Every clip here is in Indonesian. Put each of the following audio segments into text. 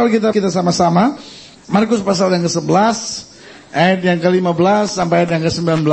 kalau kita kita sama-sama Markus pasal yang ke-11 ayat yang ke-15 sampai ayat yang ke-19.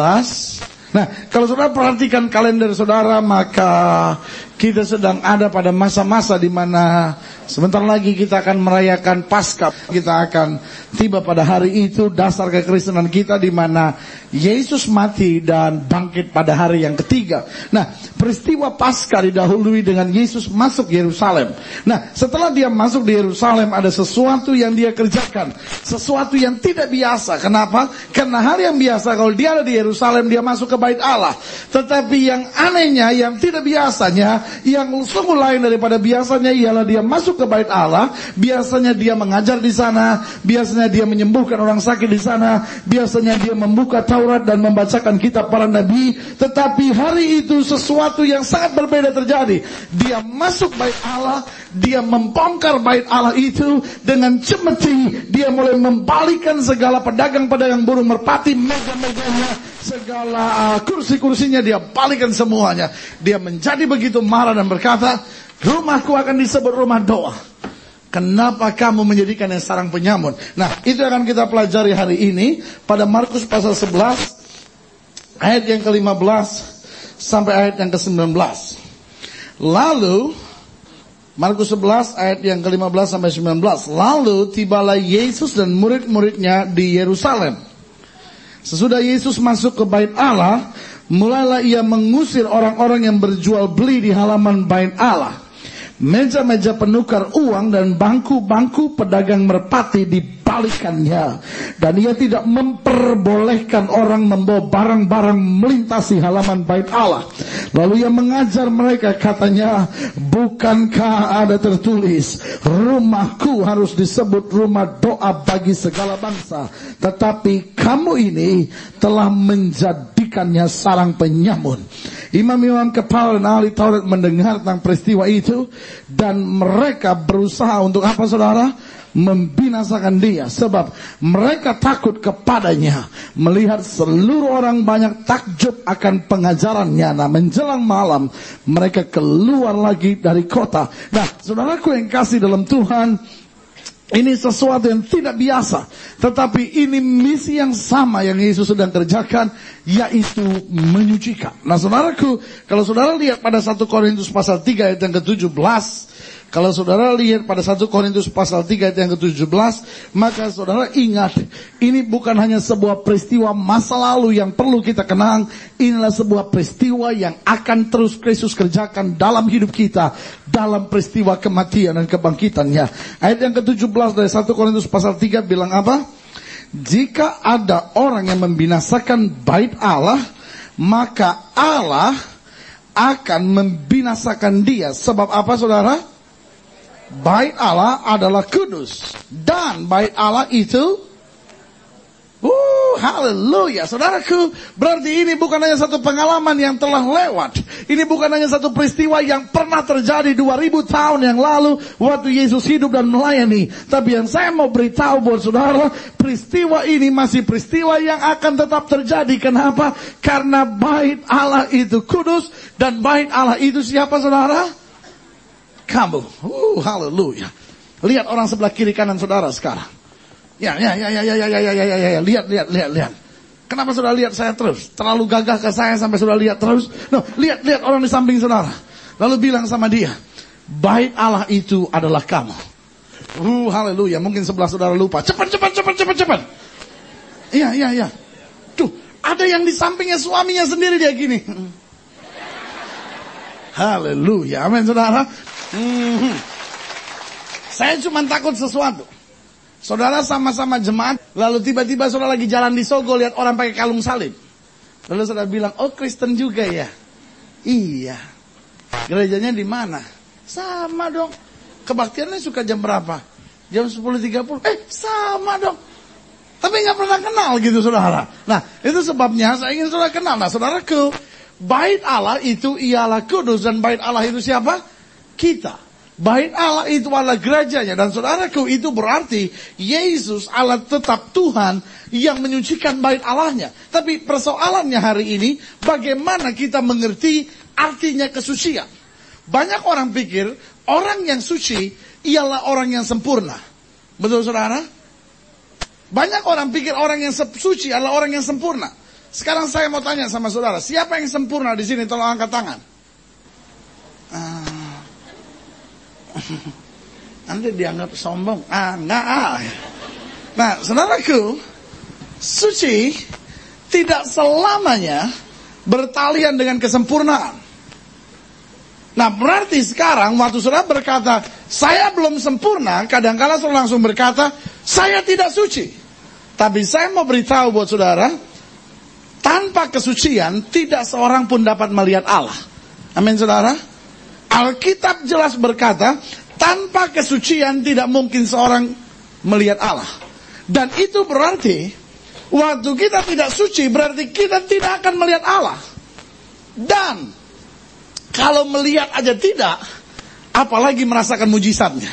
Nah, kalau saudara perhatikan kalender saudara, maka kita sedang ada pada masa-masa di mana sebentar lagi kita akan merayakan Paskah. Kita akan tiba pada hari itu dasar kekristenan kita di mana Yesus mati dan bangkit pada hari yang ketiga. Nah, peristiwa Paskah didahului dengan Yesus masuk Yerusalem. Nah, setelah dia masuk di Yerusalem ada sesuatu yang dia kerjakan, sesuatu yang tidak biasa. Kenapa? Karena hari yang biasa kalau dia ada di Yerusalem dia masuk ke bait Allah. Tetapi yang anehnya, yang tidak biasanya, yang sungguh lain daripada biasanya ialah dia masuk ke bait Allah, biasanya dia mengajar di sana, biasanya dia menyembuhkan orang sakit di sana, biasanya dia membuka Taurat dan membacakan kitab para nabi, tetapi hari itu sesuatu yang sangat berbeda terjadi. Dia masuk bait Allah, dia membongkar bait Allah itu dengan cemeti, dia mulai membalikan segala pedagang-pedagang burung merpati, meja-mejanya, segala uh, kursi-kursinya dia balikan semuanya. Dia menjadi begitu marah dan berkata, rumahku akan disebut rumah doa. Kenapa kamu menjadikan yang sarang penyamun? Nah, itu akan kita pelajari hari ini pada Markus pasal 11 ayat yang ke-15 sampai ayat yang ke-19. Lalu Markus 11 ayat yang ke-15 sampai 19. Lalu tibalah Yesus dan murid-muridnya di Yerusalem. Sesudah Yesus masuk ke bait Allah, mulailah ia mengusir orang-orang yang berjual beli di halaman bait Allah. Meja-meja penukar uang dan bangku-bangku pedagang merpati dibalikannya. Dan ia tidak memperbolehkan orang membawa barang-barang melintasi halaman bait Allah. Lalu ia mengajar mereka katanya, bukankah ada tertulis, rumahku harus disebut rumah doa bagi segala bangsa. Tetapi kamu ini telah menjadikannya sarang penyamun. Imam-imam kepala dan ahli Taurat mendengar tentang peristiwa itu dan mereka berusaha untuk apa saudara? Membinasakan dia sebab mereka takut kepadanya melihat seluruh orang banyak takjub akan pengajarannya. Nah menjelang malam mereka keluar lagi dari kota. Nah saudaraku yang kasih dalam Tuhan ini sesuatu yang tidak biasa. Tetapi ini misi yang sama yang Yesus sedang kerjakan. Yaitu menyucikan. Nah saudaraku, kalau saudara lihat pada 1 Korintus pasal 3 ayat yang ke-17. Kalau saudara lihat pada 1 Korintus pasal 3 ayat yang ke-17, maka saudara ingat, ini bukan hanya sebuah peristiwa masa lalu yang perlu kita kenang, inilah sebuah peristiwa yang akan terus Kristus kerjakan dalam hidup kita, dalam peristiwa kematian dan kebangkitannya. Ayat yang ke-17 dari 1 Korintus pasal 3 bilang apa? Jika ada orang yang membinasakan bait Allah, maka Allah akan membinasakan dia. Sebab apa saudara? Bait Allah adalah kudus. Dan bait Allah itu Uh, haleluya. Saudaraku, berarti ini bukan hanya satu pengalaman yang telah lewat. Ini bukan hanya satu peristiwa yang pernah terjadi 2000 tahun yang lalu waktu Yesus hidup dan melayani. Tapi yang saya mau beritahu buat saudara, peristiwa ini masih peristiwa yang akan tetap terjadi. Kenapa? Karena bait Allah itu kudus dan bait Allah itu siapa saudara? Kamu. Uh, haleluya. Lihat orang sebelah kiri kanan saudara sekarang. Ya, ya, ya, ya, ya, ya, ya, ya, ya, ya, ya, lihat, lihat, lihat, lihat. Kenapa sudah lihat saya terus? Terlalu gagah ke saya sampai sudah lihat terus? No, lihat, lihat orang di samping saudara. Lalu bilang sama dia, bait Allah itu adalah kamu. Uh, haleluya. Mungkin sebelah saudara lupa. Cepat, cepat, cepat, cepat, cepat. Iya, iya, iya. Tuh, ada yang di sampingnya suaminya sendiri dia gini. Haleluya. Amin, saudara. Hmm. Saya cuma takut sesuatu. Saudara sama-sama jemaat, lalu tiba-tiba saudara lagi jalan di Sogo lihat orang pakai kalung salib. Lalu saudara bilang, oh Kristen juga ya? Iya. Gerejanya di mana? Sama dong. Kebaktiannya suka jam berapa? Jam 10.30. Eh, sama dong. Tapi nggak pernah kenal gitu saudara. Nah, itu sebabnya saya ingin saudara kenal. Nah, saudaraku, bait Allah itu ialah kudus dan bait Allah itu siapa? Kita. Bait Allah itu adalah gerajanya dan saudaraku itu berarti Yesus Allah tetap Tuhan yang menyucikan bait Allahnya. Tapi persoalannya hari ini bagaimana kita mengerti artinya kesucian. Banyak orang pikir orang yang suci ialah orang yang sempurna. Betul saudara? Banyak orang pikir orang yang suci adalah orang yang sempurna. Sekarang saya mau tanya sama saudara, siapa yang sempurna di sini? Tolong angkat tangan. Ah. Nanti dianggap sombong. Ah, enggak ah. Nah, saudaraku, suci tidak selamanya bertalian dengan kesempurnaan. Nah, berarti sekarang waktu saudara berkata, saya belum sempurna, kadang-kala saudara langsung berkata, saya tidak suci. Tapi saya mau beritahu buat saudara, tanpa kesucian tidak seorang pun dapat melihat Allah. Amin saudara. Alkitab jelas berkata, tanpa kesucian tidak mungkin seorang melihat Allah. Dan itu berarti, waktu kita tidak suci berarti kita tidak akan melihat Allah. Dan kalau melihat aja tidak, apalagi merasakan mujizatnya.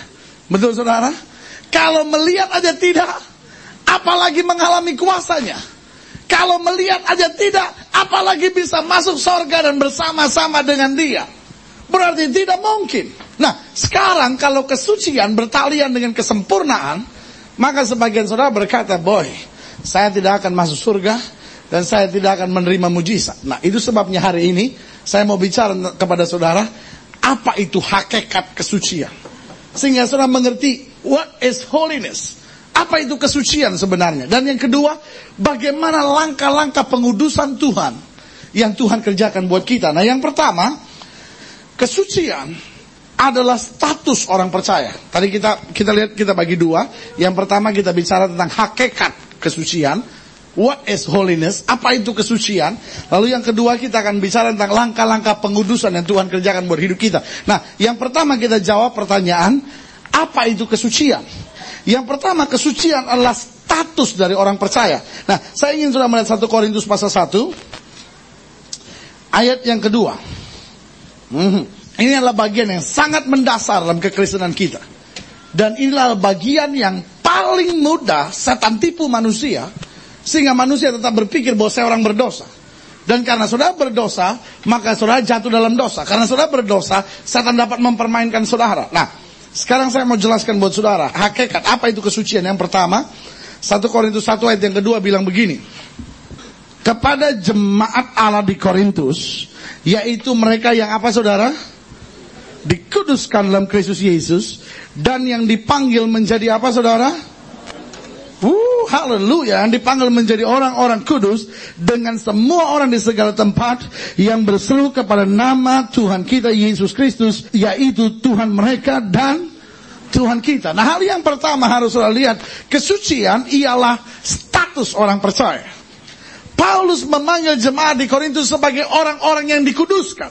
Betul saudara? Kalau melihat aja tidak, apalagi mengalami kuasanya. Kalau melihat aja tidak, apalagi bisa masuk sorga dan bersama-sama dengan dia. Berarti tidak mungkin. Nah, sekarang kalau kesucian bertalian dengan kesempurnaan, maka sebagian saudara berkata, boy, saya tidak akan masuk surga dan saya tidak akan menerima mujizat. Nah, itu sebabnya hari ini saya mau bicara kepada saudara, apa itu hakikat kesucian. Sehingga saudara mengerti, what is holiness? Apa itu kesucian sebenarnya? Dan yang kedua, bagaimana langkah-langkah pengudusan Tuhan yang Tuhan kerjakan buat kita. Nah yang pertama, kesucian adalah status orang percaya. Tadi kita kita lihat kita bagi dua. Yang pertama kita bicara tentang hakikat kesucian. What is holiness? Apa itu kesucian? Lalu yang kedua kita akan bicara tentang langkah-langkah pengudusan yang Tuhan kerjakan buat hidup kita. Nah, yang pertama kita jawab pertanyaan, apa itu kesucian? Yang pertama kesucian adalah status dari orang percaya. Nah, saya ingin sudah melihat 1 Korintus pasal 1 ayat yang kedua. Hmm. Ini adalah bagian yang sangat mendasar dalam kekristenan kita. Dan inilah bagian yang paling mudah setan tipu manusia sehingga manusia tetap berpikir bahwa saya orang berdosa. Dan karena saudara berdosa, maka saudara jatuh dalam dosa. Karena saudara berdosa, setan dapat mempermainkan saudara. Nah, sekarang saya mau jelaskan buat saudara, hakikat apa itu kesucian. Yang pertama, 1 Korintus 1 ayat yang kedua bilang begini. Kepada jemaat Allah di Korintus, yaitu mereka yang apa saudara? Dikuduskan dalam Kristus Yesus, dan yang dipanggil menjadi apa saudara? Uh, haleluya. Yang dipanggil menjadi orang-orang kudus dengan semua orang di segala tempat yang berseru kepada nama Tuhan kita Yesus Kristus, yaitu Tuhan mereka dan Tuhan kita. Nah hal yang pertama harus lihat, kesucian ialah status orang percaya. Paulus memanggil jemaat di Korintus sebagai orang-orang yang dikuduskan.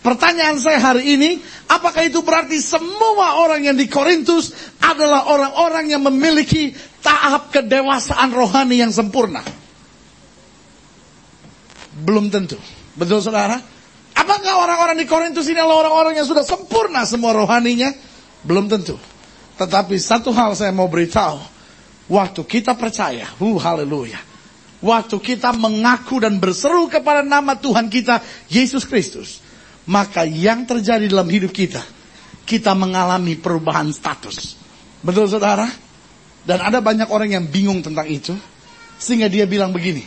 Pertanyaan saya hari ini, apakah itu berarti semua orang yang di Korintus adalah orang-orang yang memiliki tahap kedewasaan rohani yang sempurna? Belum tentu. Betul saudara? Apakah orang-orang di Korintus ini adalah orang-orang yang sudah sempurna semua rohaninya? Belum tentu. Tetapi satu hal saya mau beritahu. Waktu kita percaya, uh, haleluya. Waktu kita mengaku dan berseru kepada nama Tuhan kita, Yesus Kristus maka yang terjadi dalam hidup kita, kita mengalami perubahan status. Betul saudara? Dan ada banyak orang yang bingung tentang itu, sehingga dia bilang begini,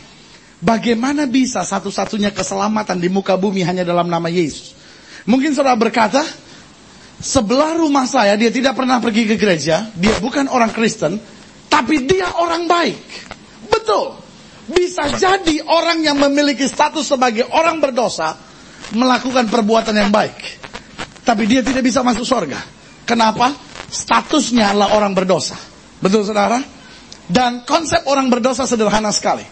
bagaimana bisa satu-satunya keselamatan di muka bumi hanya dalam nama Yesus? Mungkin saudara berkata, sebelah rumah saya dia tidak pernah pergi ke gereja, dia bukan orang Kristen, tapi dia orang baik. Betul. Bisa jadi orang yang memiliki status sebagai orang berdosa, melakukan perbuatan yang baik. Tapi dia tidak bisa masuk surga. Kenapa? Statusnya adalah orang berdosa. Betul saudara? Dan konsep orang berdosa sederhana sekali.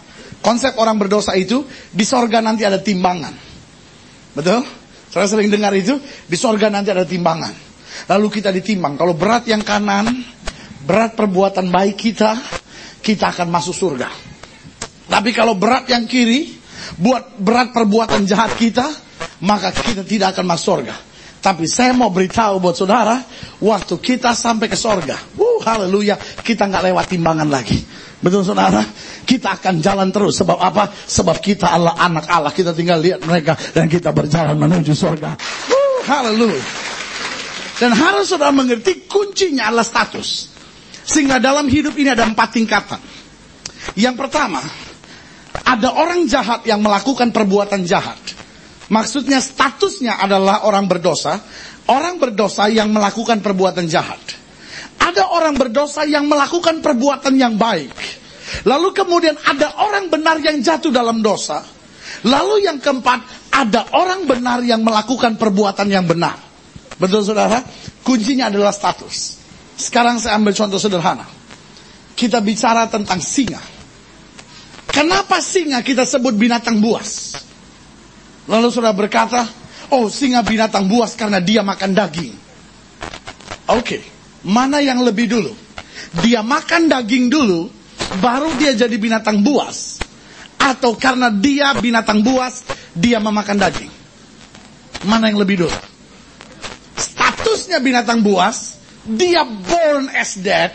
Konsep orang berdosa itu, di sorga nanti ada timbangan. Betul? Saya sering dengar itu, di sorga nanti ada timbangan. Lalu kita ditimbang. Kalau berat yang kanan, berat perbuatan baik kita, kita akan masuk surga. Tapi kalau berat yang kiri, buat berat perbuatan jahat kita, maka kita tidak akan masuk surga. Tapi saya mau beritahu buat saudara, waktu kita sampai ke sorga, uh, haleluya, kita nggak lewat timbangan lagi. Betul saudara? Kita akan jalan terus. Sebab apa? Sebab kita adalah anak Allah. Kita tinggal lihat mereka dan kita berjalan menuju sorga. Uh, haleluya. Dan harus saudara mengerti kuncinya adalah status. Sehingga dalam hidup ini ada empat tingkatan. Yang pertama, ada orang jahat yang melakukan perbuatan jahat. Maksudnya statusnya adalah orang berdosa. Orang berdosa yang melakukan perbuatan jahat. Ada orang berdosa yang melakukan perbuatan yang baik. Lalu kemudian ada orang benar yang jatuh dalam dosa. Lalu yang keempat, ada orang benar yang melakukan perbuatan yang benar. Betul saudara? Kuncinya adalah status. Sekarang saya ambil contoh sederhana. Kita bicara tentang singa. Kenapa singa kita sebut binatang buas? Lalu saudara berkata, oh singa binatang buas karena dia makan daging. Oke, okay. mana yang lebih dulu? Dia makan daging dulu, baru dia jadi binatang buas. Atau karena dia binatang buas, dia memakan daging. Mana yang lebih dulu? Statusnya binatang buas, dia born as dead,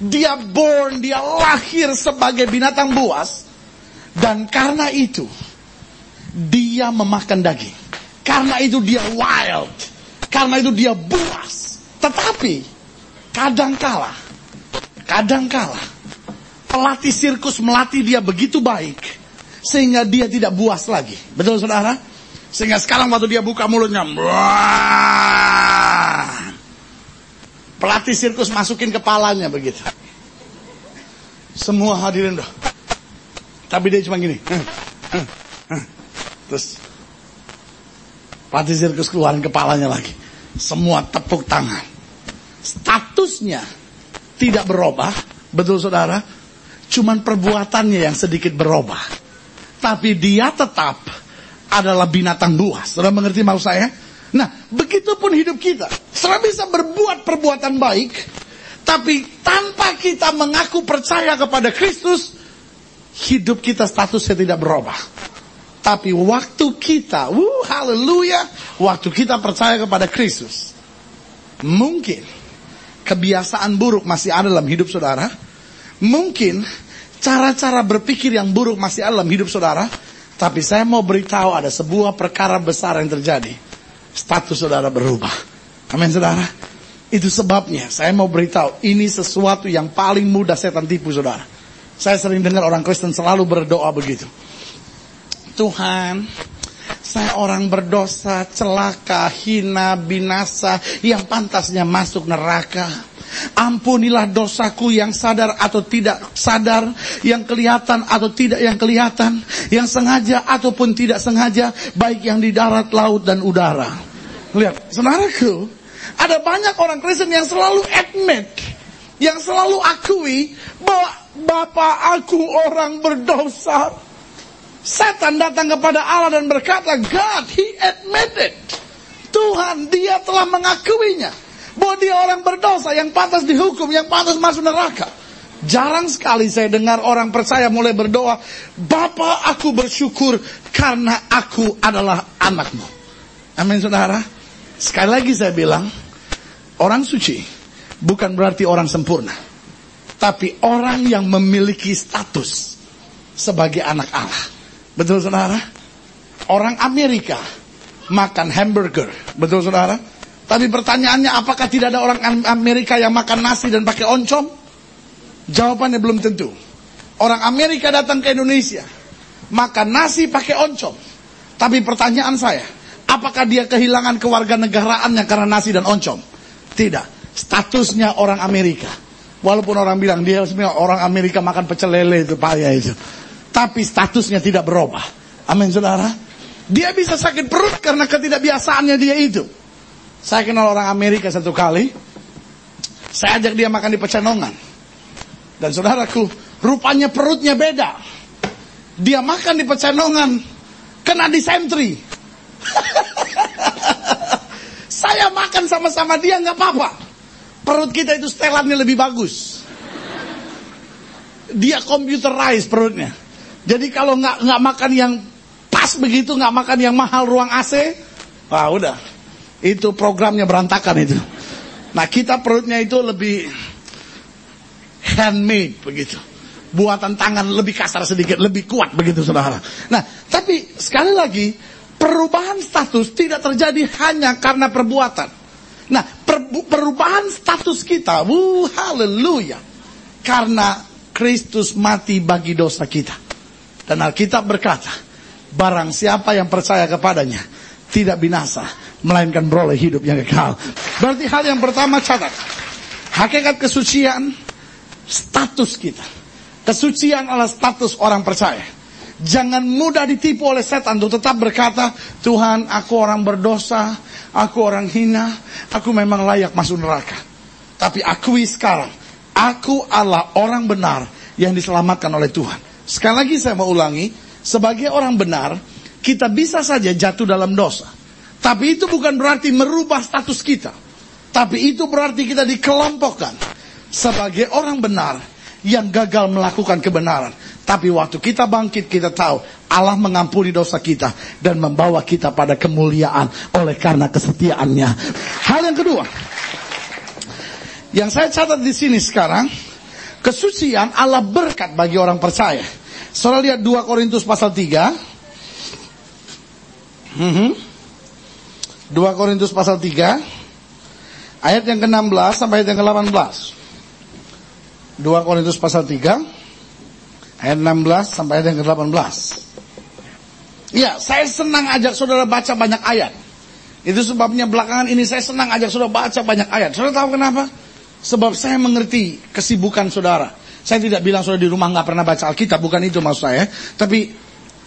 dia born, dia lahir sebagai binatang buas. Dan karena itu, dia memakan daging. Karena itu dia wild. Karena itu dia buas. Tetapi, kadangkala, kadangkala, pelatih sirkus melatih dia begitu baik. Sehingga dia tidak buas lagi. Betul saudara? Sehingga sekarang waktu dia buka mulutnya, Pelatih sirkus masukin kepalanya begitu. Semua hadirin dah. Tapi dia cuma gini. Terus pelatih sirkus keluarin kepalanya lagi. Semua tepuk tangan. Statusnya tidak berubah. Betul saudara? Cuman perbuatannya yang sedikit berubah. Tapi dia tetap adalah binatang buas. Saudara mengerti maksud saya? Nah, begitupun hidup kita. Setelah bisa berbuat perbuatan baik, tapi tanpa kita mengaku percaya kepada Kristus, hidup kita statusnya tidak berubah. Tapi waktu kita, wuh, haleluya, waktu kita percaya kepada Kristus, mungkin kebiasaan buruk masih ada dalam hidup saudara, mungkin cara-cara berpikir yang buruk masih ada dalam hidup saudara, tapi saya mau beritahu ada sebuah perkara besar yang terjadi status saudara berubah. Amin saudara. Itu sebabnya saya mau beritahu ini sesuatu yang paling mudah setan tipu saudara. Saya sering dengar orang Kristen selalu berdoa begitu. Tuhan, saya orang berdosa, celaka, hina, binasa, yang pantasnya masuk neraka. Ampunilah dosaku yang sadar atau tidak sadar, yang kelihatan atau tidak yang kelihatan, yang sengaja ataupun tidak sengaja, baik yang di darat, laut, dan udara. Lihat, saudaraku, ada banyak orang Kristen yang selalu admit, yang selalu akui bahwa Bapak aku orang berdosa. Setan datang kepada Allah dan berkata, God, He admitted. Tuhan, dia telah mengakuinya bahwa dia orang berdosa yang pantas dihukum, yang pantas masuk neraka. Jarang sekali saya dengar orang percaya mulai berdoa, Bapak aku bersyukur karena aku adalah anakmu. Amin saudara. Sekali lagi saya bilang, orang suci bukan berarti orang sempurna. Tapi orang yang memiliki status sebagai anak Allah. Betul saudara? Orang Amerika makan hamburger. Betul saudara? Tapi pertanyaannya apakah tidak ada orang Amerika yang makan nasi dan pakai oncom? Jawabannya belum tentu. Orang Amerika datang ke Indonesia, makan nasi pakai oncom. Tapi pertanyaan saya, apakah dia kehilangan kewarganegaraannya karena nasi dan oncom? Tidak. Statusnya orang Amerika. Walaupun orang bilang dia sebenarnya orang Amerika makan pecel lele itu payah itu. Tapi statusnya tidak berubah. Amin saudara. Dia bisa sakit perut karena ketidakbiasaannya dia itu. Saya kenal orang Amerika satu kali. Saya ajak dia makan di pecenongan. Dan saudaraku, rupanya perutnya beda. Dia makan di pecenongan, kena disentri. Saya makan sama-sama dia nggak apa-apa. Perut kita itu setelannya lebih bagus. Dia computerized perutnya. Jadi kalau nggak nggak makan yang pas begitu, nggak makan yang mahal ruang AC, wah udah itu programnya berantakan itu. Nah kita perutnya itu lebih handmade begitu. Buatan tangan lebih kasar sedikit, lebih kuat begitu saudara. Nah tapi sekali lagi perubahan status tidak terjadi hanya karena perbuatan. Nah, perubahan status kita, wuh, haleluya. Karena Kristus mati bagi dosa kita. Dan Alkitab berkata, barang siapa yang percaya kepadanya, tidak binasa, melainkan beroleh hidup yang kekal. Berarti hal yang pertama catat, hakikat kesucian, status kita. Kesucian adalah status orang percaya. Jangan mudah ditipu oleh setan untuk tetap berkata, Tuhan aku orang berdosa, aku orang hina, aku memang layak masuk neraka. Tapi akui sekarang, aku adalah orang benar yang diselamatkan oleh Tuhan. Sekali lagi saya mau ulangi, sebagai orang benar, kita bisa saja jatuh dalam dosa. Tapi itu bukan berarti merubah status kita. Tapi itu berarti kita dikelompokkan sebagai orang benar yang gagal melakukan kebenaran. Tapi waktu kita bangkit kita tahu Allah mengampuni dosa kita dan membawa kita pada kemuliaan oleh karena kesetiaannya. Hal yang kedua, yang saya catat di sini sekarang, kesucian Allah berkat bagi orang percaya. Saudara lihat 2 Korintus pasal 3. Hmm. 2 Korintus pasal 3 ayat yang ke-16 sampai ayat yang ke-18. 2 Korintus pasal 3 Ayat 16 sampai ayat yang ke-18. Ya, saya senang ajak saudara baca banyak ayat. Itu sebabnya belakangan ini saya senang ajak saudara baca banyak ayat. Saudara tahu kenapa? Sebab saya mengerti kesibukan saudara. Saya tidak bilang saudara di rumah nggak pernah baca Alkitab, bukan itu maksud saya. Tapi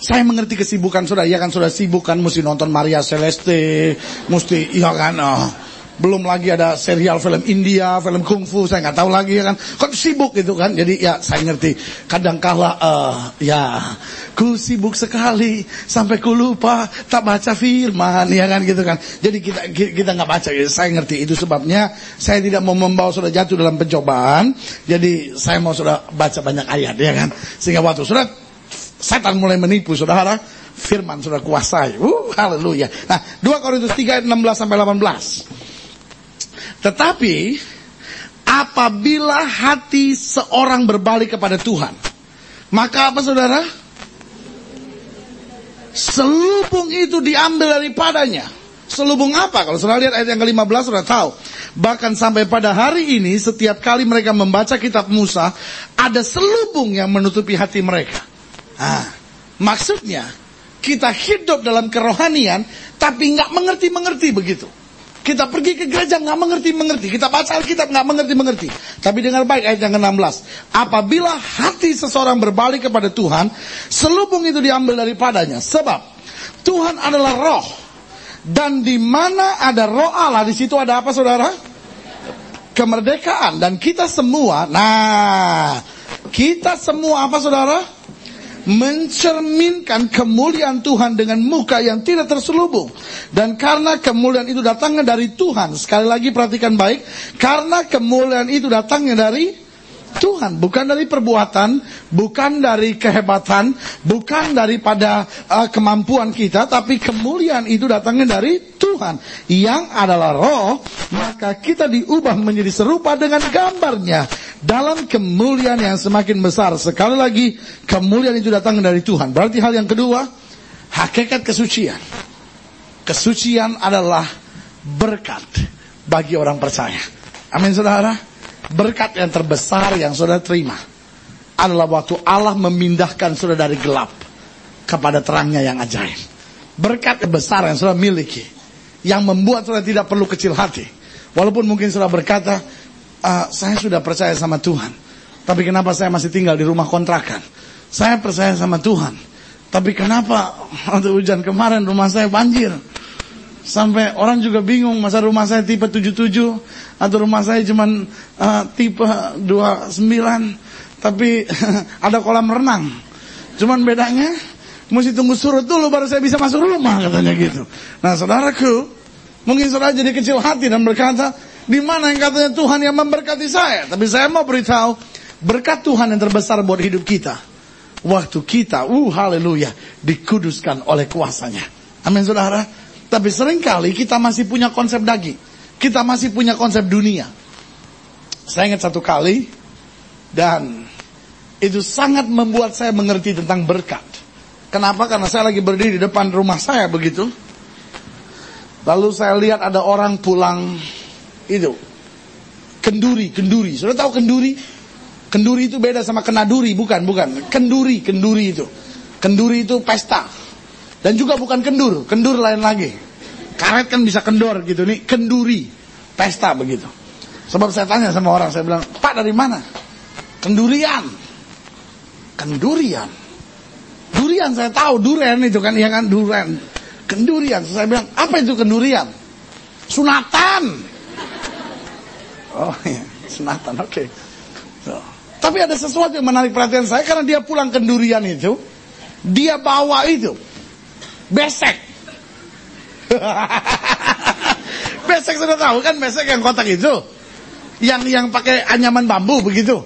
saya mengerti kesibukan saudara. Ya kan saudara sibuk kan, mesti nonton Maria Celeste, mesti, iya kan, oh belum lagi ada serial film India, film kungfu, saya nggak tahu lagi ya kan. Kok sibuk gitu kan. Jadi ya saya ngerti. Kadang kala uh, ya ku sibuk sekali sampai ku lupa tak baca firman ya kan gitu kan. Jadi kita kita nggak baca ya. Saya ngerti itu sebabnya saya tidak mau membawa sudah jatuh dalam pencobaan. Jadi saya mau sudah baca banyak ayat ya kan. Sehingga waktu sudah setan mulai menipu saudara firman sudah kuasai. Uh, haleluya. Nah, 2 Korintus 3 ayat 16 sampai 18. Tetapi apabila hati seorang berbalik kepada Tuhan, maka apa saudara? Selubung itu diambil daripadanya. Selubung apa? Kalau saudara lihat ayat yang ke-15 sudah tahu. Bahkan sampai pada hari ini setiap kali mereka membaca kitab Musa, ada selubung yang menutupi hati mereka. Nah, maksudnya kita hidup dalam kerohanian tapi nggak mengerti-mengerti begitu. Kita pergi ke gereja nggak mengerti-mengerti. Kita baca Alkitab nggak mengerti-mengerti. Tapi dengar baik ayat yang ke-16. Apabila hati seseorang berbalik kepada Tuhan, selubung itu diambil daripadanya. Sebab Tuhan adalah roh. Dan di mana ada roh Allah, di situ ada apa saudara? Kemerdekaan. Dan kita semua, nah, kita semua apa saudara? Mencerminkan kemuliaan Tuhan dengan muka yang tidak terselubung. Dan karena kemuliaan itu datangnya dari Tuhan, sekali lagi perhatikan baik, karena kemuliaan itu datangnya dari Tuhan, bukan dari perbuatan, bukan dari kehebatan, bukan daripada uh, kemampuan kita, tapi kemuliaan itu datangnya dari Tuhan yang adalah roh, maka kita diubah menjadi serupa dengan gambarnya dalam kemuliaan yang semakin besar. Sekali lagi, kemuliaan itu datang dari Tuhan. Berarti hal yang kedua, hakikat kesucian. Kesucian adalah berkat bagi orang percaya. Amin saudara berkat yang terbesar yang saudara terima adalah waktu Allah memindahkan saudara dari gelap kepada terangnya yang ajaib. Berkat yang besar yang saudara miliki. Yang membuat saudara tidak perlu kecil hati. Walaupun mungkin saudara berkata, uh, saya sudah percaya sama Tuhan. Tapi kenapa saya masih tinggal di rumah kontrakan? Saya percaya sama Tuhan. Tapi kenapa waktu hujan kemarin rumah saya banjir? Sampai orang juga bingung masa rumah saya tipe 77 atau rumah saya cuma uh, tipe 29 tapi ada kolam renang. Cuman bedanya mesti tunggu surut dulu baru saya bisa masuk rumah katanya gitu. Nah, saudaraku, mungkin saudara jadi kecil hati dan berkata, di mana yang katanya Tuhan yang memberkati saya? Tapi saya mau beritahu, berkat Tuhan yang terbesar buat hidup kita. Waktu kita, uh haleluya, dikuduskan oleh kuasanya. Amin saudara. Tapi sering kali kita masih punya konsep daging. Kita masih punya konsep dunia. Saya ingat satu kali, dan itu sangat membuat saya mengerti tentang berkat. Kenapa? Karena saya lagi berdiri di depan rumah saya begitu. Lalu saya lihat ada orang pulang itu kenduri, kenduri. Sudah tahu kenduri? Kenduri itu beda sama kenaduri, bukan, bukan. Kenduri, kenduri itu. Kenduri itu pesta. Dan juga bukan kendur, kendur lain lagi. Karet kan bisa kendor gitu nih, kenduri, pesta begitu. Sebab saya tanya sama orang, saya bilang, Pak dari mana? Kendurian. Kendurian. Durian saya tahu, durian itu kan, ya kan, durian. Kendurian. Saya bilang, apa itu kendurian? Sunatan. Oh iya, sunatan, oke. Okay. So. Tapi ada sesuatu yang menarik perhatian saya, karena dia pulang kendurian itu, dia bawa itu, besek. besek sudah tahu kan, besek yang kotak itu yang yang pakai anyaman bambu begitu.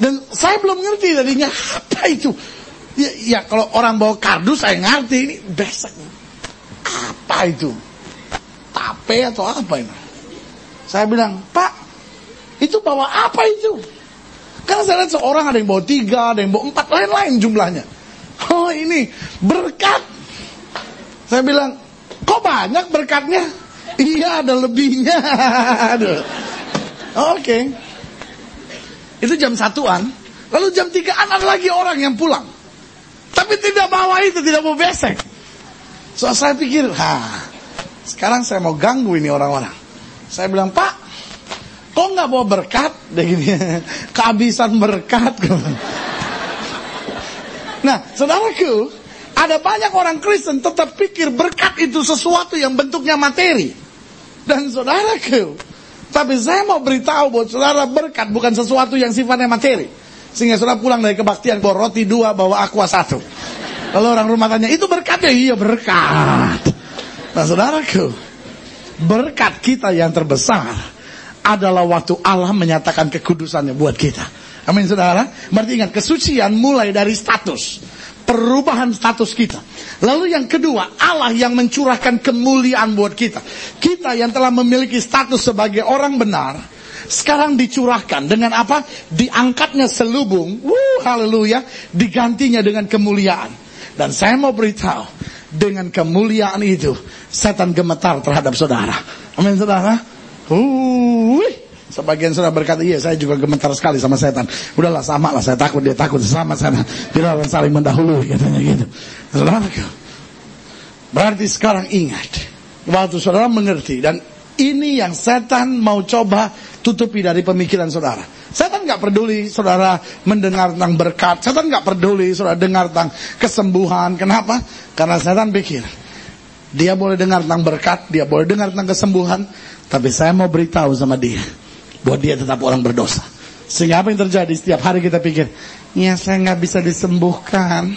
Dan saya belum ngerti tadinya apa itu. Ya, ya kalau orang bawa kardus saya ngerti ini besek. Apa itu? Tape atau apa ini? Saya bilang, Pak, itu bawa apa itu? Karena saya lihat seorang ada yang bawa tiga, ada yang bawa empat, lain-lain jumlahnya. Oh ini berkat. Saya bilang, kok banyak berkatnya? Iya ada lebihnya. Oke. Okay. Itu jam satuan. Lalu jam tigaan ada lagi orang yang pulang. Tapi tidak bawa itu, tidak mau besek. So saya pikir, ha, sekarang saya mau ganggu ini orang-orang. Saya bilang, Pak, kok nggak bawa berkat? Deh gini, kehabisan berkat. nah, saudaraku, ada banyak orang Kristen tetap pikir berkat itu sesuatu yang bentuknya materi. Dan saudaraku, tapi saya mau beritahu buat saudara berkat bukan sesuatu yang sifatnya materi. Sehingga saudara pulang dari kebaktian bawa roti dua, bawa aqua satu. Lalu orang rumah tanya, itu berkat ya? Iya berkat. Nah saudaraku, berkat kita yang terbesar adalah waktu Allah menyatakan kekudusannya buat kita. Amin saudara. Berarti ingat, kesucian mulai dari status perubahan status kita. Lalu yang kedua, Allah yang mencurahkan kemuliaan buat kita. Kita yang telah memiliki status sebagai orang benar, sekarang dicurahkan dengan apa? Diangkatnya selubung, wuh haleluya, digantinya dengan kemuliaan. Dan saya mau beritahu, dengan kemuliaan itu, setan gemetar terhadap saudara. Amin saudara. Uh, Sebagian sudah berkata, iya saya juga gemetar sekali sama setan. Udahlah sama lah, saya takut, dia takut sama sana. Tidak akan saling mendahului, katanya gitu. Saudaraku, berarti sekarang ingat. Waktu saudara mengerti, dan ini yang setan mau coba tutupi dari pemikiran saudara. Setan nggak peduli saudara mendengar tentang berkat. Setan nggak peduli saudara dengar tentang kesembuhan. Kenapa? Karena setan pikir, dia boleh dengar tentang berkat, dia boleh dengar tentang kesembuhan, tapi saya mau beritahu sama dia, buat dia tetap orang berdosa. Sehingga apa yang terjadi setiap hari kita pikir, ya saya nggak bisa disembuhkan,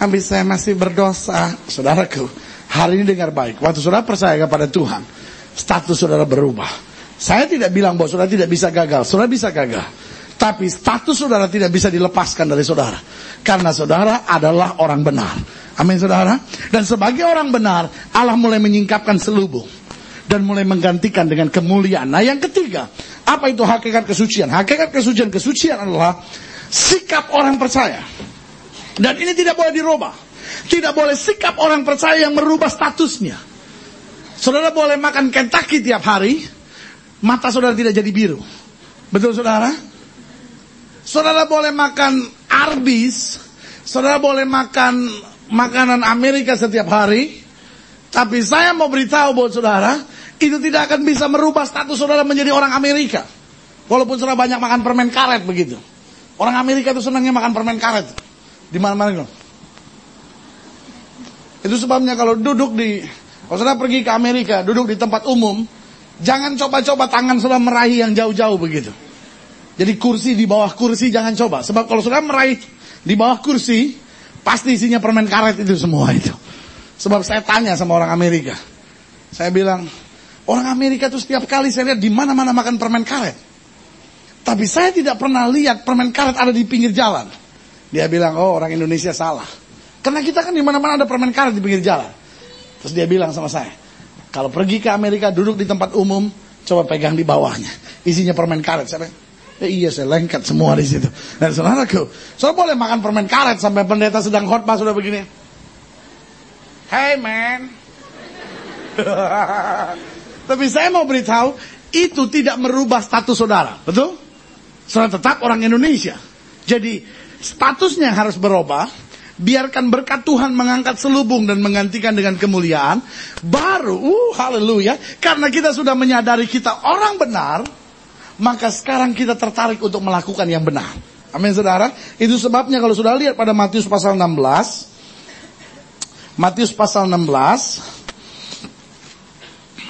habis saya masih berdosa. Saudaraku, hari ini dengar baik. Waktu saudara percaya kepada Tuhan, status saudara berubah. Saya tidak bilang bahwa saudara tidak bisa gagal, saudara bisa gagal. Tapi status saudara tidak bisa dilepaskan dari saudara. Karena saudara adalah orang benar. Amin saudara. Dan sebagai orang benar, Allah mulai menyingkapkan selubung dan mulai menggantikan dengan kemuliaan. Nah yang ketiga, apa itu hakikat kesucian? Hakikat kesucian, kesucian adalah sikap orang percaya. Dan ini tidak boleh dirubah. Tidak boleh sikap orang percaya yang merubah statusnya. Saudara boleh makan Kentucky tiap hari, mata saudara tidak jadi biru. Betul saudara? Saudara boleh makan Arby's, saudara boleh makan makanan Amerika setiap hari, tapi saya mau beritahu buat saudara, itu tidak akan bisa merubah status saudara menjadi orang Amerika. Walaupun saudara banyak makan permen karet begitu. Orang Amerika itu senangnya makan permen karet. Di mana-mana itu. Itu sebabnya kalau duduk di, kalau saudara pergi ke Amerika, duduk di tempat umum, jangan coba-coba tangan saudara meraih yang jauh-jauh begitu. Jadi kursi di bawah kursi jangan coba. Sebab kalau saudara meraih di bawah kursi, pasti isinya permen karet itu semua itu. Sebab saya tanya sama orang Amerika. Saya bilang, Orang Amerika itu setiap kali saya lihat di mana-mana makan permen karet. Tapi saya tidak pernah lihat permen karet ada di pinggir jalan. Dia bilang, oh orang Indonesia salah. Karena kita kan di mana-mana ada permen karet di pinggir jalan. Terus dia bilang sama saya, kalau pergi ke Amerika duduk di tempat umum, coba pegang di bawahnya. Isinya permen karet. Saya bilang, eh, iya saya lengket semua di situ. Dan saudaraku, saya boleh makan permen karet sampai pendeta sedang khotbah sudah begini. Hey man. Tapi saya mau beritahu, itu tidak merubah status saudara. Betul? Saudara tetap orang Indonesia. Jadi statusnya harus berubah. Biarkan berkat Tuhan mengangkat selubung dan menggantikan dengan kemuliaan. Baru, uh, haleluya. Karena kita sudah menyadari kita orang benar. Maka sekarang kita tertarik untuk melakukan yang benar. Amin saudara. Itu sebabnya kalau sudah lihat pada Matius pasal 16. Matius pasal 16.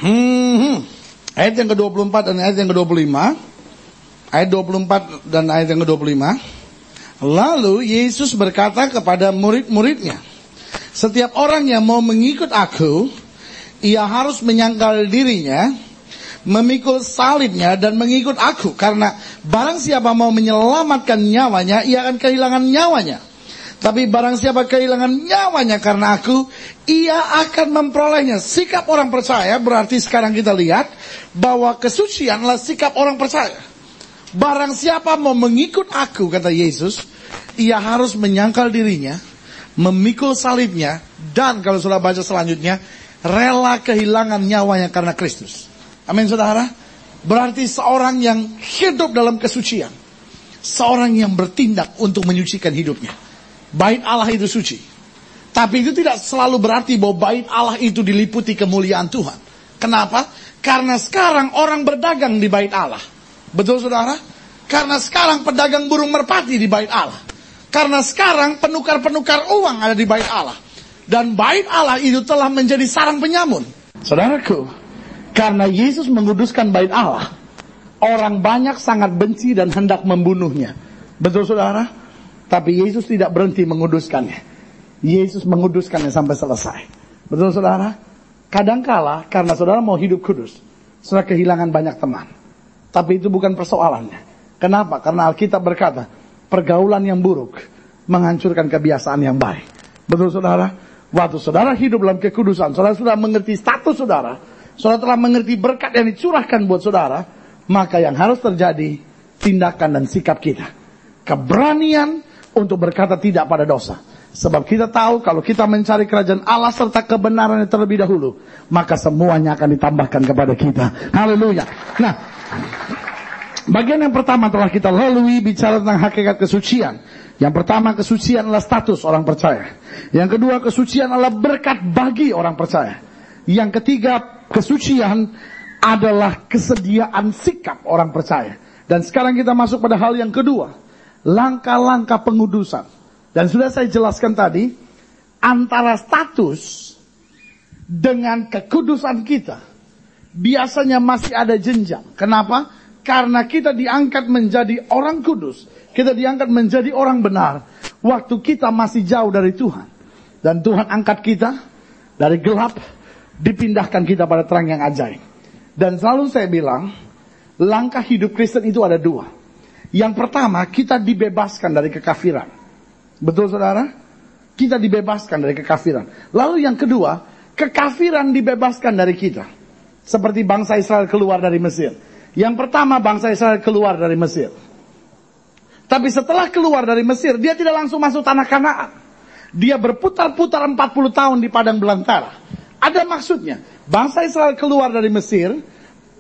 Hmm. Ayat yang ke-24 dan ayat yang ke-25. Ayat 24 dan ayat yang ke-25. Lalu Yesus berkata kepada murid-muridnya, setiap orang yang mau mengikut aku, ia harus menyangkal dirinya, memikul salibnya dan mengikut aku. Karena barang siapa mau menyelamatkan nyawanya, ia akan kehilangan nyawanya. Tapi barang siapa kehilangan nyawanya karena aku, ia akan memperolehnya. Sikap orang percaya berarti sekarang kita lihat bahwa kesucian adalah sikap orang percaya. Barang siapa mau mengikut aku, kata Yesus, ia harus menyangkal dirinya, memikul salibnya, dan kalau sudah baca selanjutnya, rela kehilangan nyawanya karena Kristus. Amin saudara. Berarti seorang yang hidup dalam kesucian. Seorang yang bertindak untuk menyucikan hidupnya. Bait Allah itu suci. Tapi itu tidak selalu berarti bahwa bait Allah itu diliputi kemuliaan Tuhan. Kenapa? Karena sekarang orang berdagang di bait Allah. Betul saudara? Karena sekarang pedagang burung merpati di bait Allah. Karena sekarang penukar-penukar uang ada di bait Allah. Dan bait Allah itu telah menjadi sarang penyamun. Saudaraku, karena Yesus menguduskan bait Allah, orang banyak sangat benci dan hendak membunuhnya. Betul saudara? Tapi Yesus tidak berhenti menguduskannya. Yesus menguduskannya sampai selesai. Betul saudara? Kadangkala karena saudara mau hidup kudus, saudara kehilangan banyak teman. Tapi itu bukan persoalannya. Kenapa? Karena Alkitab berkata, pergaulan yang buruk menghancurkan kebiasaan yang baik. Betul saudara? Waktu saudara hidup dalam kekudusan, saudara sudah mengerti status saudara, saudara telah mengerti berkat yang dicurahkan buat saudara, maka yang harus terjadi tindakan dan sikap kita. Keberanian untuk berkata tidak pada dosa. Sebab kita tahu kalau kita mencari kerajaan Allah serta kebenaran yang terlebih dahulu, maka semuanya akan ditambahkan kepada kita. Haleluya. Nah, Bagian yang pertama telah kita lalui bicara tentang hakikat kesucian. Yang pertama kesucian adalah status orang percaya. Yang kedua kesucian adalah berkat bagi orang percaya. Yang ketiga kesucian adalah kesediaan sikap orang percaya. Dan sekarang kita masuk pada hal yang kedua. Langkah-langkah pengudusan. Dan sudah saya jelaskan tadi. Antara status dengan kekudusan kita. Biasanya masih ada jenjang. Kenapa? Karena kita diangkat menjadi orang kudus. Kita diangkat menjadi orang benar. Waktu kita masih jauh dari Tuhan. Dan Tuhan angkat kita dari gelap. Dipindahkan kita pada terang yang ajaib. Dan selalu saya bilang. Langkah hidup Kristen itu ada dua. Yang pertama kita dibebaskan dari kekafiran. Betul saudara? Kita dibebaskan dari kekafiran. Lalu yang kedua. Kekafiran dibebaskan dari kita. Seperti bangsa Israel keluar dari Mesir. Yang pertama bangsa Israel keluar dari Mesir. Tapi setelah keluar dari Mesir, dia tidak langsung masuk tanah Kanaan. Dia berputar-putar 40 tahun di padang belantara. Ada maksudnya. Bangsa Israel keluar dari Mesir,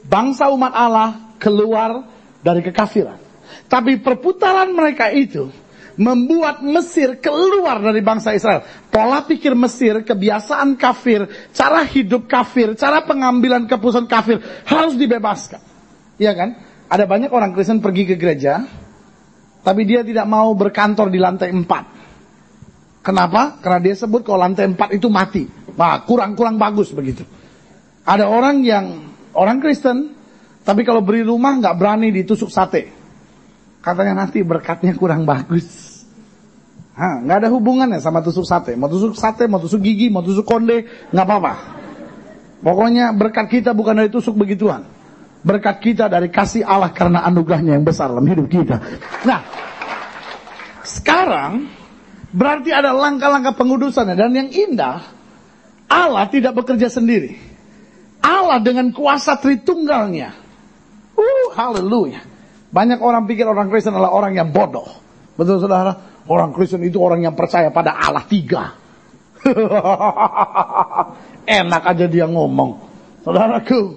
bangsa umat Allah keluar dari kekafiran. Tapi perputaran mereka itu membuat Mesir keluar dari bangsa Israel. Pola pikir Mesir, kebiasaan kafir, cara hidup kafir, cara pengambilan keputusan kafir harus dibebaskan. Iya kan? Ada banyak orang Kristen pergi ke gereja, tapi dia tidak mau berkantor di lantai 4. Kenapa? Karena dia sebut kalau lantai 4 itu mati. Wah, kurang-kurang bagus begitu. Ada orang yang, orang Kristen, tapi kalau beri rumah nggak berani ditusuk sate. Katanya nanti berkatnya kurang bagus. Hah, nggak ada hubungannya sama tusuk sate. Mau tusuk sate, mau tusuk gigi, mau tusuk konde, nggak apa-apa. Pokoknya berkat kita bukan dari tusuk begituan berkat kita dari kasih Allah karena anugerahnya yang besar dalam hidup kita. Nah, sekarang berarti ada langkah-langkah pengudusannya dan yang indah Allah tidak bekerja sendiri. Allah dengan kuasa Tritunggalnya. Uh, haleluya. Banyak orang pikir orang Kristen adalah orang yang bodoh. Betul saudara? Orang Kristen itu orang yang percaya pada Allah tiga. Enak aja dia ngomong. Saudaraku,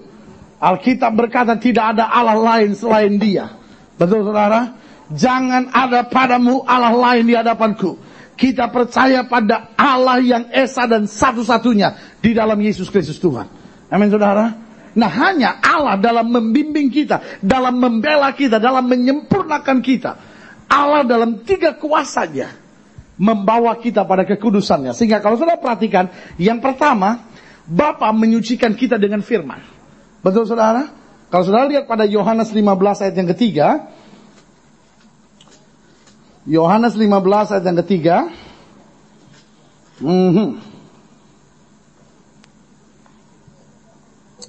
Alkitab berkata tidak ada Allah lain selain dia. Betul saudara? Jangan ada padamu Allah lain di hadapanku. Kita percaya pada Allah yang Esa dan satu-satunya di dalam Yesus Kristus Tuhan. Amin saudara? Nah hanya Allah dalam membimbing kita, dalam membela kita, dalam menyempurnakan kita. Allah dalam tiga kuasanya membawa kita pada kekudusannya. Sehingga kalau saudara perhatikan, yang pertama, Bapa menyucikan kita dengan firman. Betul saudara? Kalau saudara lihat pada Yohanes 15 ayat yang ketiga, Yohanes 15 ayat yang ketiga, mm -hmm.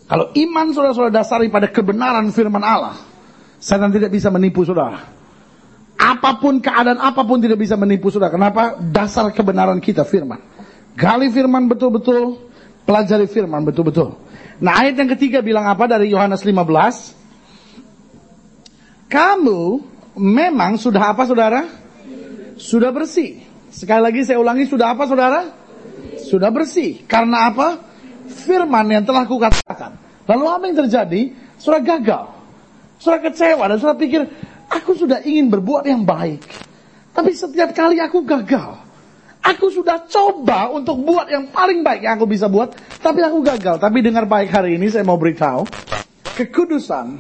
Kalau iman saudara-saudara dasari pada kebenaran firman Allah, setan tidak bisa menipu saudara. Apa pun keadaan apa pun tidak bisa menipu saudara. Kenapa? Dasar kebenaran kita firman. Gali firman betul-betul, pelajari firman betul-betul. Nah ayat yang ketiga bilang apa dari Yohanes 15? Kamu memang sudah apa saudara? Sudah bersih. Sekali lagi saya ulangi sudah apa saudara? Sudah bersih. Karena apa? firman yang telah kukatakan. Lalu apa yang terjadi? Surah gagal. Surah kecewa dan surah pikir, aku sudah ingin berbuat yang baik. Tapi setiap kali aku gagal. Aku sudah coba untuk buat yang paling baik yang aku bisa buat, tapi aku gagal. Tapi dengar baik hari ini saya mau beritahu, kekudusan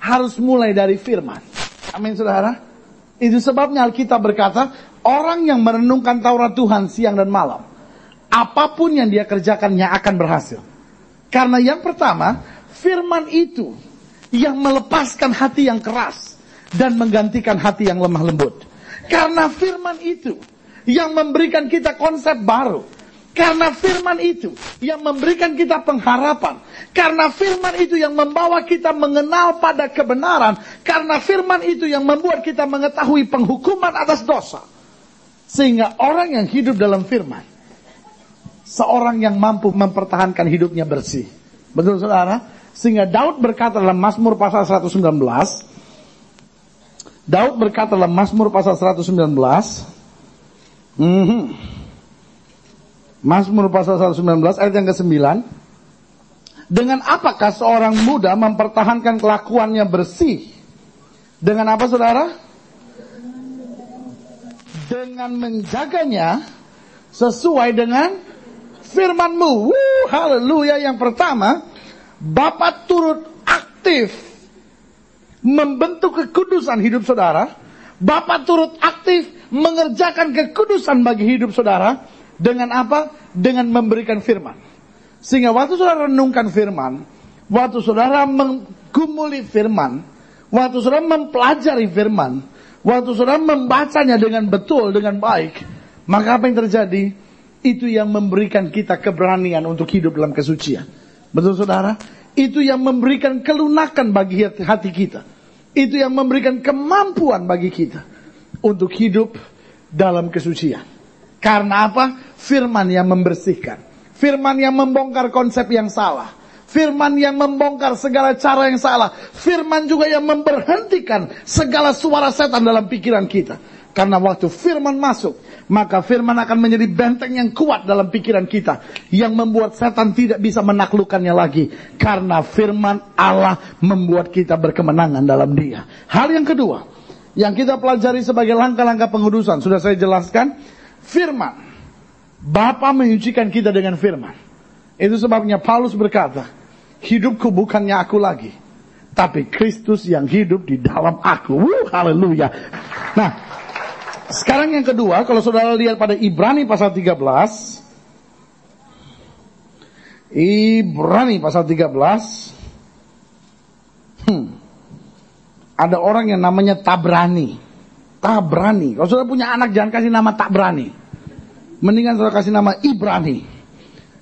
harus mulai dari firman. Amin saudara. Itu sebabnya Alkitab berkata, orang yang merenungkan Taurat Tuhan siang dan malam, apa pun yang dia kerjakannya akan berhasil. Karena yang pertama, firman itu yang melepaskan hati yang keras dan menggantikan hati yang lemah lembut. Karena firman itu yang memberikan kita konsep baru. Karena firman itu yang memberikan kita pengharapan. Karena firman itu yang membawa kita mengenal pada kebenaran. Karena firman itu yang membuat kita mengetahui penghukuman atas dosa. Sehingga orang yang hidup dalam firman seorang yang mampu mempertahankan hidupnya bersih. Betul saudara? Sehingga Daud berkata dalam Mazmur pasal 119, Daud berkata dalam Mazmur pasal 119, mm -hmm. Mazmur pasal 119 ayat yang ke-9, dengan apakah seorang muda mempertahankan kelakuannya bersih? Dengan apa saudara? Dengan menjaganya sesuai dengan firmanmu. Haleluya. Yang pertama, Bapak turut aktif membentuk kekudusan hidup saudara. Bapak turut aktif mengerjakan kekudusan bagi hidup saudara. Dengan apa? Dengan memberikan firman. Sehingga waktu saudara renungkan firman, waktu saudara menggumuli firman, waktu saudara mempelajari firman, waktu saudara membacanya dengan betul, dengan baik, maka apa yang terjadi? Itu yang memberikan kita keberanian untuk hidup dalam kesucian. Betul saudara? Itu yang memberikan kelunakan bagi hati kita. Itu yang memberikan kemampuan bagi kita. Untuk hidup dalam kesucian. Karena apa? Firman yang membersihkan. Firman yang membongkar konsep yang salah. Firman yang membongkar segala cara yang salah. Firman juga yang memberhentikan segala suara setan dalam pikiran kita. Karena waktu firman masuk, maka firman akan menjadi benteng yang kuat dalam pikiran kita. Yang membuat setan tidak bisa menaklukkannya lagi. Karena firman Allah membuat kita berkemenangan dalam dia. Hal yang kedua, yang kita pelajari sebagai langkah-langkah pengudusan. Sudah saya jelaskan, firman. Bapa menyucikan kita dengan firman. Itu sebabnya Paulus berkata, hidupku bukannya aku lagi. Tapi Kristus yang hidup di dalam aku. Wuh, haleluya. Nah, sekarang yang kedua, kalau saudara lihat pada Ibrani pasal 13. Ibrani pasal 13. Hmm. Ada orang yang namanya Tabrani. Tabrani. Kalau saudara punya anak jangan kasih nama Tabrani. Mendingan saudara kasih nama Ibrani.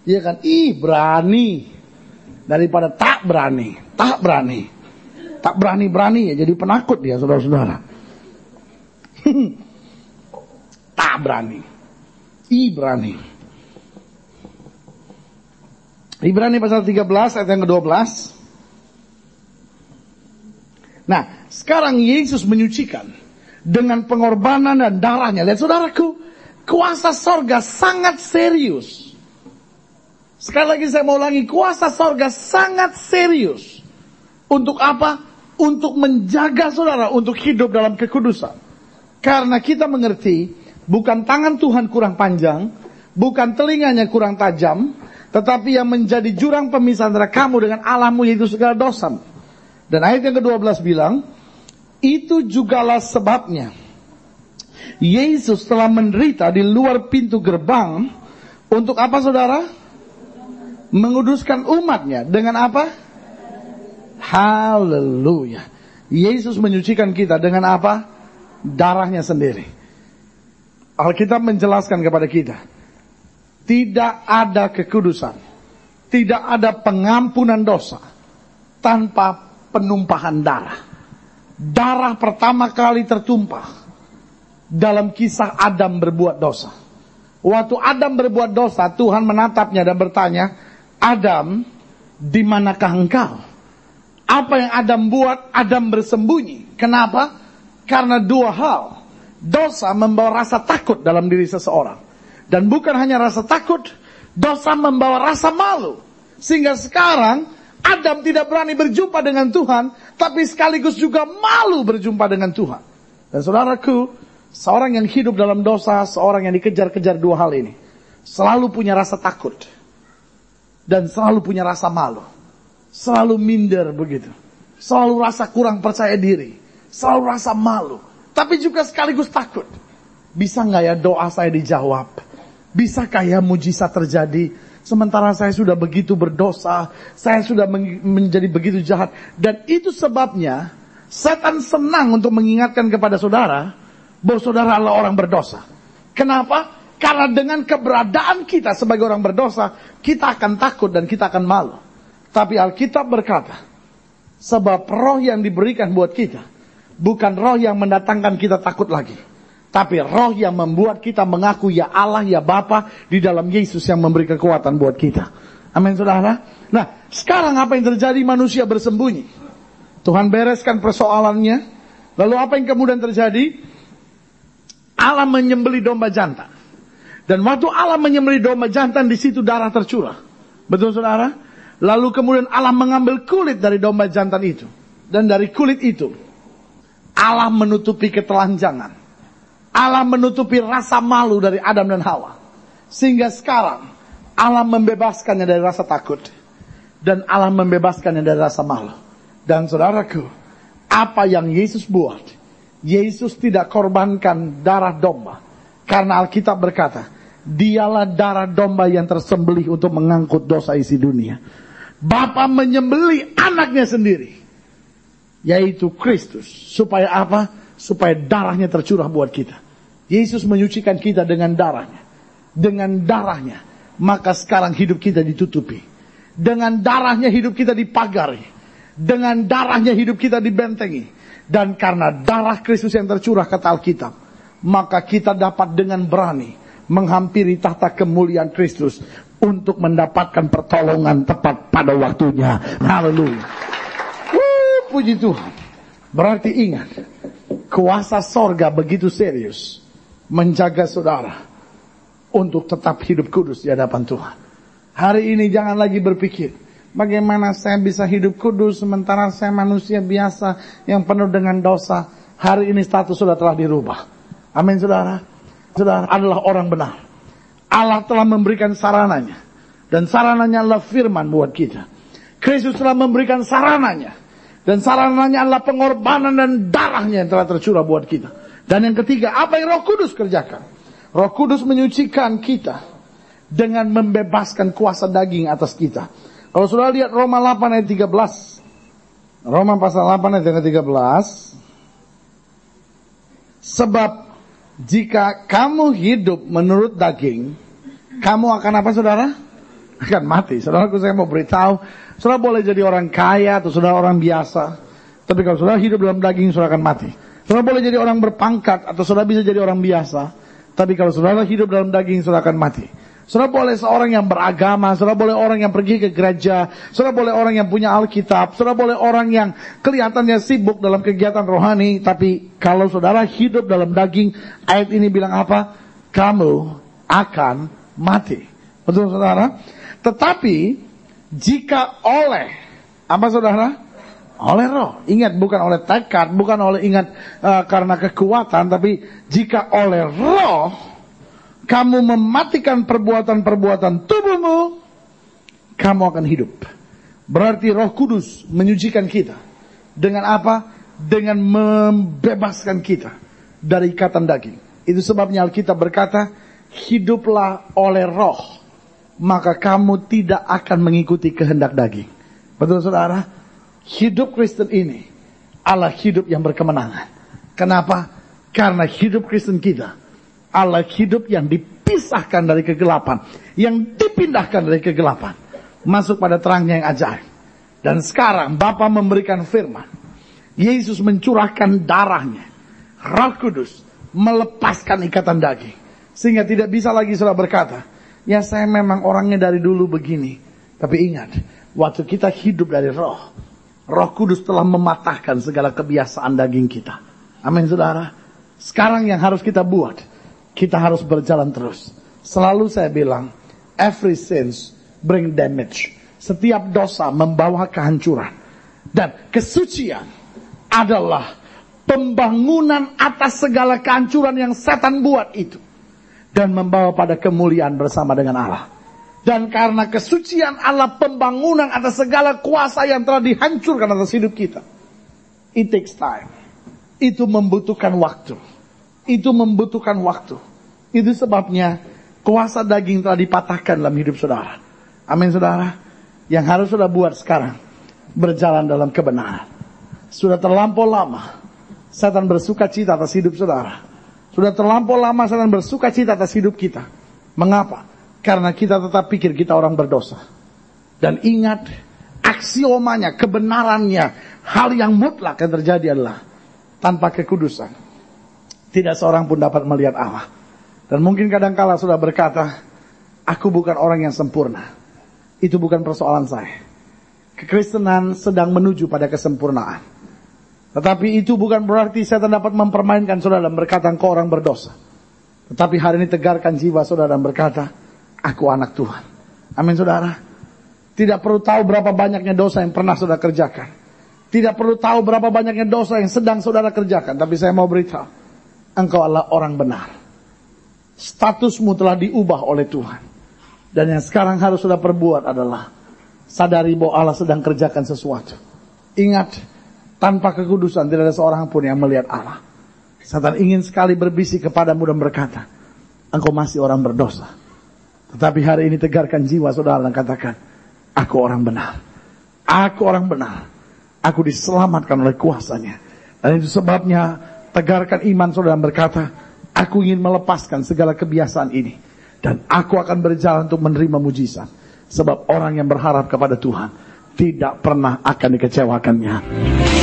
Iya kan? Ibrani. Daripada tak berani. Tak berani. Tak berani-berani ya jadi penakut dia saudara-saudara. Tak berani. Ibrani. Ibrani pasal 13 ayat yang ke-12. Nah, sekarang Yesus menyucikan dengan pengorbanan dan darahnya. Lihat saudaraku, kuasa sorga sangat serius. Sekali lagi saya mau ulangi, kuasa sorga sangat serius Untuk apa? Untuk menjaga saudara untuk hidup dalam kekudusan. Karena kita mengerti bukan tangan Tuhan kurang panjang, bukan telinganya kurang tajam, tetapi yang menjadi jurang pemisah antara kamu dengan Allahmu yaitu segala dosa. Dan ayat yang ke-12 bilang, itu jugalah sebabnya. Yesus telah menderita di luar pintu gerbang untuk apa saudara? Menguduskan umatnya dengan apa? Haleluya. Yesus menyucikan kita dengan apa? Darahnya sendiri. Alkitab menjelaskan kepada kita. Tidak ada kekudusan. Tidak ada pengampunan dosa. Tanpa penumpahan darah. Darah pertama kali tertumpah. Dalam kisah Adam berbuat dosa. Waktu Adam berbuat dosa, Tuhan menatapnya dan bertanya, Adam, di manakah engkau? Apa yang Adam buat, Adam bersembunyi. Kenapa? Karena dua hal. Dosa membawa rasa takut dalam diri seseorang. Dan bukan hanya rasa takut, dosa membawa rasa malu. Sehingga sekarang Adam tidak berani berjumpa dengan Tuhan, tapi sekaligus juga malu berjumpa dengan Tuhan. Dan saudaraku, seorang yang hidup dalam dosa, seorang yang dikejar-kejar dua hal ini, selalu punya rasa takut. Dan selalu punya rasa malu. Selalu minder begitu. Selalu rasa kurang percaya diri. Selalu rasa malu. Tapi juga sekaligus takut. Bisa nggak ya doa saya dijawab? Bisakah ya mujizat terjadi? Sementara saya sudah begitu berdosa, saya sudah menjadi begitu jahat. Dan itu sebabnya setan senang untuk mengingatkan kepada saudara bahwa saudara adalah orang berdosa. Kenapa? Karena dengan keberadaan kita sebagai orang berdosa, kita akan takut dan kita akan malu. Tapi Alkitab berkata, sebab roh yang diberikan buat kita, bukan roh yang mendatangkan kita takut lagi tapi roh yang membuat kita mengaku ya Allah, ya Bapa di dalam Yesus yang memberi kekuatan buat kita. Amin saudara. Nah sekarang apa yang terjadi manusia bersembunyi. Tuhan bereskan persoalannya. Lalu apa yang kemudian terjadi? Allah menyembeli domba jantan. Dan waktu Allah menyembeli domba jantan di situ darah tercurah. Betul saudara? Lalu kemudian Allah mengambil kulit dari domba jantan itu. Dan dari kulit itu Allah menutupi ketelanjangan. Allah menutupi rasa malu dari Adam dan Hawa. Sehingga sekarang Allah membebaskannya dari rasa takut. Dan Allah membebaskannya dari rasa malu. Dan saudaraku, apa yang Yesus buat, Yesus tidak korbankan darah domba. Karena Alkitab berkata, dialah darah domba yang tersembelih untuk mengangkut dosa isi dunia. Bapa menyembeli anaknya sendiri. Yaitu Kristus. Supaya apa? Supaya darahnya tercurah buat kita. Yesus menyucikan kita dengan darahnya. Dengan darahnya. Maka sekarang hidup kita ditutupi. Dengan darahnya hidup kita dipagari. Dengan darahnya hidup kita dibentengi. Dan karena darah Kristus yang tercurah kata Alkitab. Maka kita dapat dengan berani menghampiri tahta kemuliaan Kristus. Untuk mendapatkan pertolongan tepat pada waktunya. Haleluya. Puji Tuhan. Berarti ingat. Kuasa sorga begitu serius menjaga saudara untuk tetap hidup kudus di hadapan Tuhan. Hari ini jangan lagi berpikir, bagaimana saya bisa hidup kudus sementara saya manusia biasa yang penuh dengan dosa. Hari ini status sudah telah dirubah. Amin saudara. Saudara adalah orang benar. Allah telah memberikan sarananya. Dan sarananya adalah firman buat kita. Kristus telah memberikan sarananya. Dan sarananya adalah pengorbanan dan darahnya yang telah tercurah buat kita. Dan yang ketiga, apa yang Roh Kudus kerjakan? Roh Kudus menyucikan kita dengan membebaskan kuasa daging atas kita. Kalau sudah lihat Roma 8 ayat 13. Roma pasal 8 ayat 13. Sebab jika kamu hidup menurut daging, kamu akan apa saudara? Akan mati. Saudaraku saya mau beritahu, saudara boleh jadi orang kaya atau saudara orang biasa. Tapi kalau saudara hidup dalam daging, saudara akan mati. Saudara boleh jadi orang berpangkat atau saudara bisa jadi orang biasa. Tapi kalau saudara hidup dalam daging, saudara akan mati. Saudara boleh seorang yang beragama, saudara boleh orang yang pergi ke gereja, saudara boleh orang yang punya Alkitab, saudara boleh orang yang kelihatannya sibuk dalam kegiatan rohani, tapi kalau saudara hidup dalam daging, ayat ini bilang apa? Kamu akan mati. Betul saudara? Tetapi, jika oleh, apa saudara? Oleh roh. Ingat bukan oleh tekad, bukan oleh ingat uh, karena kekuatan, tapi jika oleh roh kamu mematikan perbuatan-perbuatan tubuhmu, kamu akan hidup. Berarti Roh Kudus menyucikan kita. Dengan apa? Dengan membebaskan kita dari ikatan daging. Itu sebabnya Alkitab berkata, hiduplah oleh roh, maka kamu tidak akan mengikuti kehendak daging. Betul saudara? Hidup Kristen ini adalah hidup yang berkemenangan. Kenapa? Karena hidup Kristen kita adalah hidup yang dipisahkan dari kegelapan. Yang dipindahkan dari kegelapan. Masuk pada terangnya yang ajaib. Dan sekarang Bapa memberikan firman. Yesus mencurahkan darahnya. Roh Kudus melepaskan ikatan daging. Sehingga tidak bisa lagi sudah berkata, ya saya memang orangnya dari dulu begini. Tapi ingat, waktu kita hidup dari roh, roh kudus telah mematahkan segala kebiasaan daging kita. Amin saudara. Sekarang yang harus kita buat, kita harus berjalan terus. Selalu saya bilang, every sins bring damage. Setiap dosa membawa kehancuran. Dan kesucian adalah pembangunan atas segala kehancuran yang setan buat itu. Dan membawa pada kemuliaan bersama dengan Allah. Dan karena kesucian Allah pembangunan atas segala kuasa yang telah dihancurkan atas hidup kita. It takes time. Itu membutuhkan waktu. Itu membutuhkan waktu. Itu sebabnya kuasa daging telah dipatahkan dalam hidup saudara. Amin saudara. Yang harus sudah buat sekarang. Berjalan dalam kebenaran. Sudah terlampau lama setan bersuka cita atas hidup saudara. Sudah terlampau lama setan bersuka cita atas hidup kita. Mengapa? Karena kita tetap pikir kita orang berdosa. Dan ingat, aksiomanya, kebenarannya, hal yang mutlak yang terjadi adalah tanpa kekudusan. Tidak seorang pun dapat melihat Allah. Dan mungkin kadang-kala sudah berkata, aku bukan orang yang sempurna. Itu bukan persoalan saya. Kekristenan sedang menuju pada kesempurnaan. Tetapi itu bukan berarti saya dapat mempermainkan saudara dan berkata engkau orang berdosa. Tetapi hari ini tegarkan jiwa saudara dan berkata, aku anak Tuhan. Amin saudara. Tidak perlu tahu berapa banyaknya dosa yang pernah saudara kerjakan. Tidak perlu tahu berapa banyaknya dosa yang sedang saudara kerjakan. Tapi saya mau beritahu, engkau adalah orang benar. Statusmu telah diubah oleh Tuhan. Dan yang sekarang harus sudah perbuat adalah sadari bahwa Allah sedang kerjakan sesuatu. Ingat, tanpa kekudusan tidak ada seorang pun yang melihat Allah. Satan ingin sekali berbisik kepadamu dan berkata, engkau masih orang berdosa. Tetapi hari ini tegarkan jiwa saudara dan katakan, aku orang benar. Aku orang benar. Aku diselamatkan oleh kuasanya. Dan itu sebabnya tegarkan iman saudara dan berkata, aku ingin melepaskan segala kebiasaan ini. Dan aku akan berjalan untuk menerima mujizat. Sebab orang yang berharap kepada Tuhan tidak pernah akan dikecewakannya.